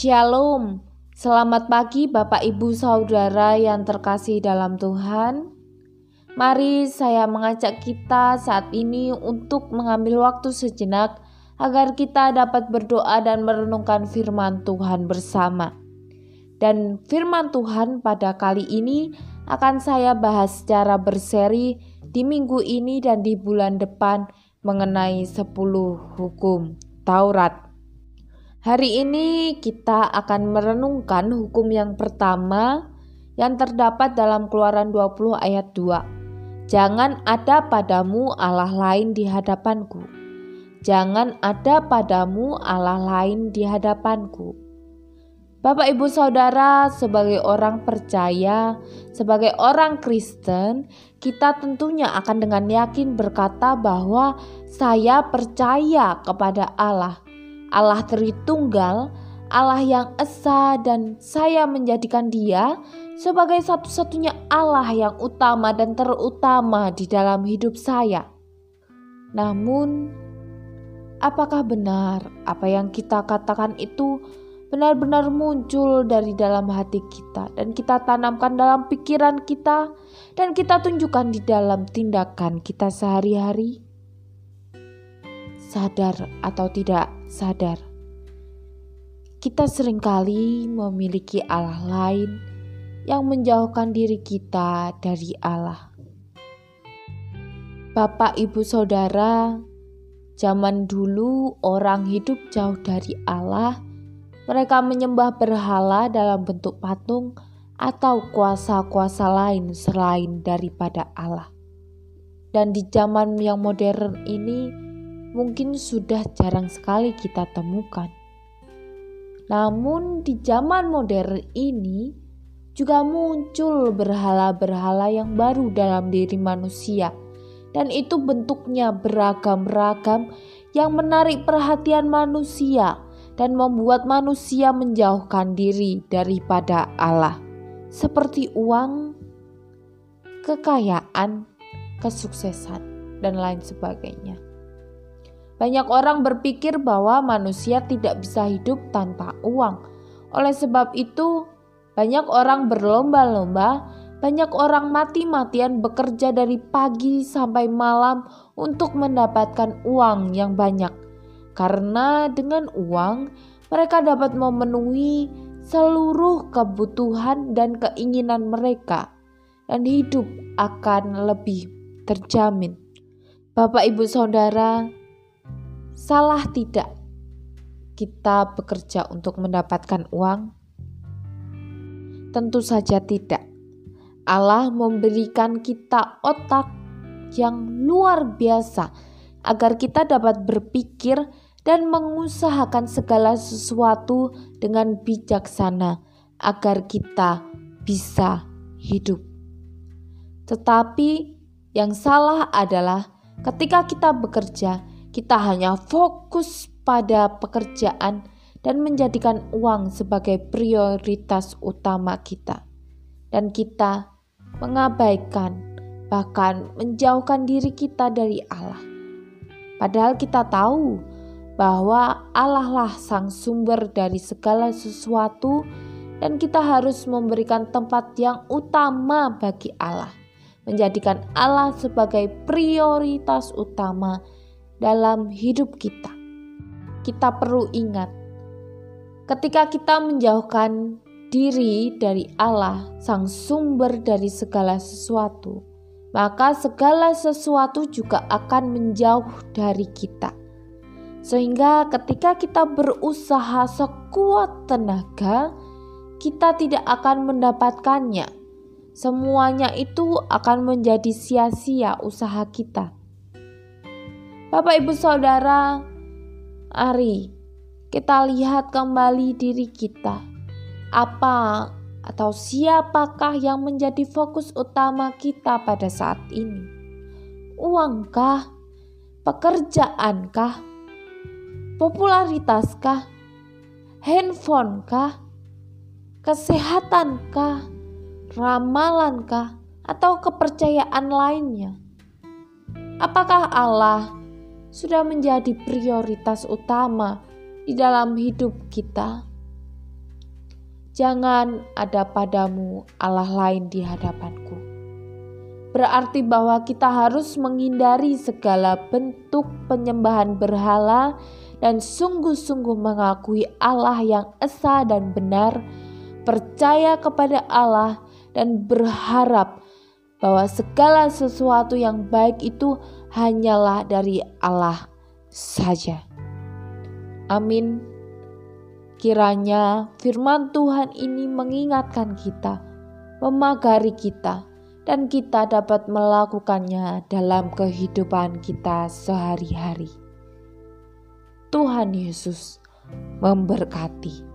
Shalom, selamat pagi Bapak Ibu Saudara yang terkasih dalam Tuhan. Mari saya mengajak kita saat ini untuk mengambil waktu sejenak agar kita dapat berdoa dan merenungkan firman Tuhan bersama. Dan firman Tuhan pada kali ini akan saya bahas secara berseri di minggu ini dan di bulan depan mengenai 10 hukum Taurat. Hari ini kita akan merenungkan hukum yang pertama yang terdapat dalam Keluaran 20 ayat 2. Jangan ada padamu Allah lain di hadapanku. Jangan ada padamu Allah lain di hadapanku. Bapak, ibu, saudara, sebagai orang percaya, sebagai orang Kristen, kita tentunya akan dengan yakin berkata bahwa saya percaya kepada Allah Allah Tritunggal, Allah yang esa dan saya menjadikan dia sebagai satu-satunya Allah yang utama dan terutama di dalam hidup saya. Namun, apakah benar apa yang kita katakan itu benar-benar muncul dari dalam hati kita dan kita tanamkan dalam pikiran kita dan kita tunjukkan di dalam tindakan kita sehari-hari? Sadar atau tidak sadar. Kita sering kali memiliki Allah lain yang menjauhkan diri kita dari Allah. Bapak, ibu, saudara, zaman dulu orang hidup jauh dari Allah. Mereka menyembah berhala dalam bentuk patung atau kuasa-kuasa lain selain daripada Allah. Dan di zaman yang modern ini, mungkin sudah jarang sekali kita temukan. Namun, di zaman modern ini juga muncul berhala-berhala yang baru dalam diri manusia, dan itu bentuknya beragam-ragam yang menarik perhatian manusia dan membuat manusia menjauhkan diri daripada Allah, seperti uang, kekayaan, kesuksesan, dan lain sebagainya. Banyak orang berpikir bahwa manusia tidak bisa hidup tanpa uang. Oleh sebab itu, banyak orang berlomba-lomba, banyak orang mati-matian bekerja dari pagi sampai malam untuk mendapatkan uang yang banyak. Karena dengan uang, mereka dapat memenuhi seluruh kebutuhan dan keinginan mereka, dan hidup akan lebih terjamin. Bapak, ibu, saudara, Salah tidak kita bekerja untuk mendapatkan uang? Tentu saja tidak. Allah memberikan kita otak yang luar biasa agar kita dapat berpikir dan mengusahakan segala sesuatu dengan bijaksana agar kita bisa hidup. Tetapi yang salah adalah ketika kita bekerja, kita hanya fokus pada pekerjaan dan menjadikan uang sebagai prioritas utama kita, dan kita mengabaikan, bahkan menjauhkan diri kita dari Allah. Padahal kita tahu bahwa Allah lah sang sumber dari segala sesuatu, dan kita harus memberikan tempat yang utama bagi Allah, menjadikan Allah sebagai prioritas utama dalam hidup kita. Kita perlu ingat, ketika kita menjauhkan diri dari Allah, Sang Sumber dari segala sesuatu, maka segala sesuatu juga akan menjauh dari kita. Sehingga, ketika kita berusaha sekuat tenaga, kita tidak akan mendapatkannya. Semuanya itu akan menjadi sia-sia usaha kita Bapak, ibu, saudara, mari kita lihat kembali diri kita. Apa atau siapakah yang menjadi fokus utama kita pada saat ini? Uangkah? Pekerjaankah? Popularitaskah? Handphonekah? Kesehatankah? Ramalankah? Atau kepercayaan lainnya? Apakah Allah sudah menjadi prioritas utama di dalam hidup kita? Jangan ada padamu Allah lain di hadapanku. Berarti bahwa kita harus menghindari segala bentuk penyembahan berhala dan sungguh-sungguh mengakui Allah yang esa dan benar, percaya kepada Allah, dan berharap bahwa segala sesuatu yang baik itu hanyalah dari Allah saja. Amin. Kiranya firman Tuhan ini mengingatkan kita, memagari kita, dan kita dapat melakukannya dalam kehidupan kita sehari-hari. Tuhan Yesus memberkati.